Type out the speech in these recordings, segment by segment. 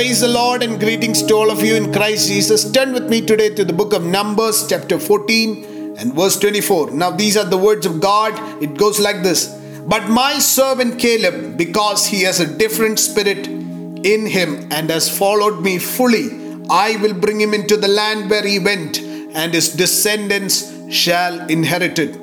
Praise the Lord and greetings to all of you in Christ Jesus. Turn with me today to the book of Numbers, chapter 14 and verse 24. Now, these are the words of God. It goes like this But my servant Caleb, because he has a different spirit in him and has followed me fully, I will bring him into the land where he went, and his descendants shall inherit it.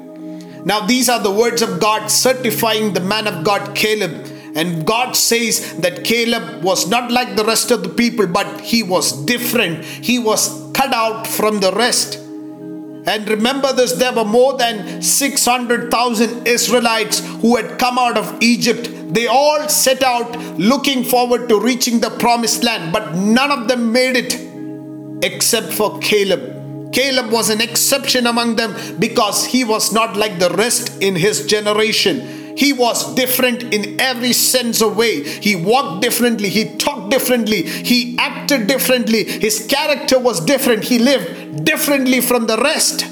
Now, these are the words of God certifying the man of God Caleb and God says that Caleb was not like the rest of the people, but he was different. He was cut out from the rest. And remember this there were more than 600,000 Israelites who had come out of Egypt. They all set out looking forward to reaching the promised land, but none of them made it except for Caleb. Caleb was an exception among them because he was not like the rest in his generation. He was different in every sense of way. He walked differently, he talked differently, he acted differently, his character was different, he lived differently from the rest.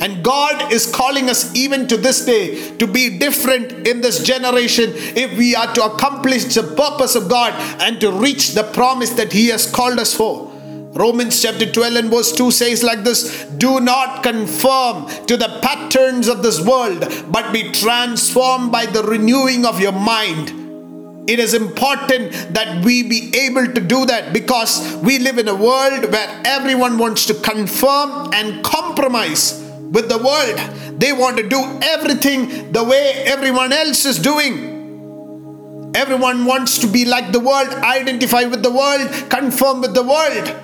And God is calling us even to this day to be different in this generation if we are to accomplish the purpose of God and to reach the promise that He has called us for. Romans chapter 12 and verse 2 says like this Do not conform to the patterns of this world, but be transformed by the renewing of your mind. It is important that we be able to do that because we live in a world where everyone wants to conform and compromise with the world. They want to do everything the way everyone else is doing. Everyone wants to be like the world, identify with the world, conform with the world.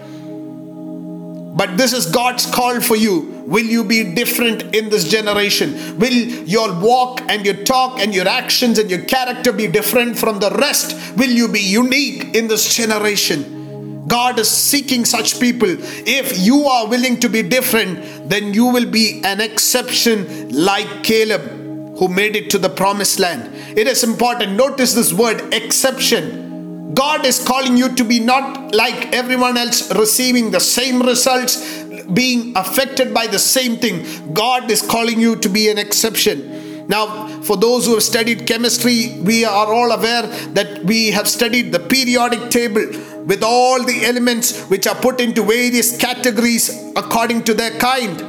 But this is God's call for you. Will you be different in this generation? Will your walk and your talk and your actions and your character be different from the rest? Will you be unique in this generation? God is seeking such people. If you are willing to be different, then you will be an exception like Caleb who made it to the promised land. It is important. Notice this word exception God is calling you to be not like everyone else, receiving the same results, being affected by the same thing. God is calling you to be an exception. Now, for those who have studied chemistry, we are all aware that we have studied the periodic table with all the elements which are put into various categories according to their kind.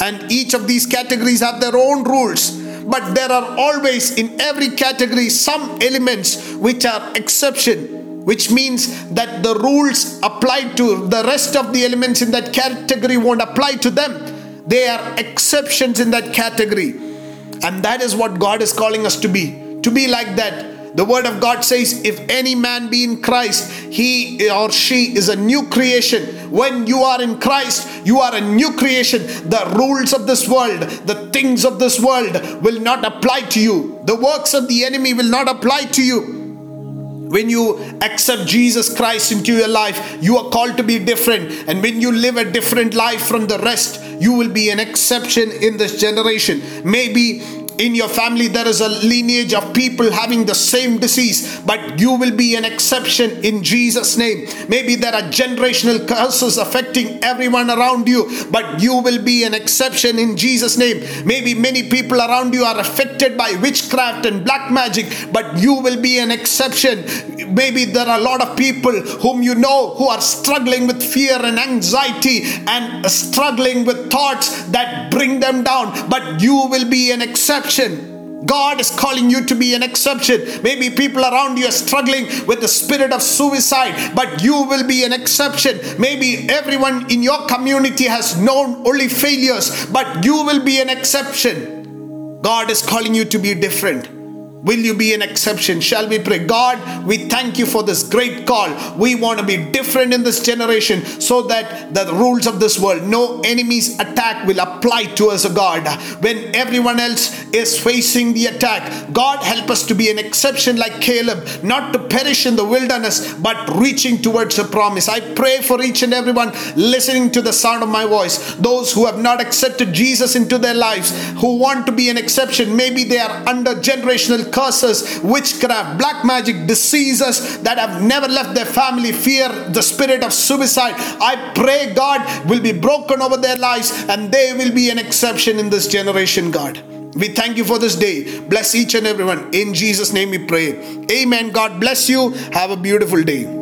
And each of these categories have their own rules but there are always in every category some elements which are exception which means that the rules applied to the rest of the elements in that category won't apply to them. They are exceptions in that category. And that is what God is calling us to be. To be like that. The word of God says, if any man be in Christ, he or she is a new creation. When you are in Christ, you are a new creation. The rules of this world, the things of this world will not apply to you. The works of the enemy will not apply to you when you accept Jesus Christ into your life, you are called to be different. And when you live a different life from the rest, you will be an exception in this generation. Maybe in your family there is a lineage of people having the same disease but you will be an exception in jesus name. Maybe there are generational curses affecting everyone around you but you will be an exception in jesus name. Maybe many people around you are affected by witchcraft and black magic but you will be an exception. Maybe there are a lot of people whom you know who are struggling with fear and anxiety and struggling with thoughts that bring them down but you will be an exception exception. God is calling you to be an exception. Maybe people around you are struggling with the spirit of suicide, but you will be an exception. Maybe everyone in your community has known only failures, but you will be an exception. God is calling you to be different. Will you be an exception? Shall we pray? God, we thank you for this great call. We want to be different in this generation so that the rules of this world, no enemy's attack will apply to us, God. When everyone else is facing the attack, God, help us to be an exception like Caleb, not to perish in the wilderness, but reaching towards a promise. I pray for each and everyone listening to the sound of my voice, those who have not accepted Jesus into their lives, who want to be an exception. Maybe they are under generational curses, witchcraft, black magic, diseases that have never left their family, fear, the spirit of suicide. I pray God will be broken over their lives and they will be an exception in this generation, God. We thank you for this day. Bless each and everyone. In Jesus' name we pray. Amen. God bless you. Have a beautiful day.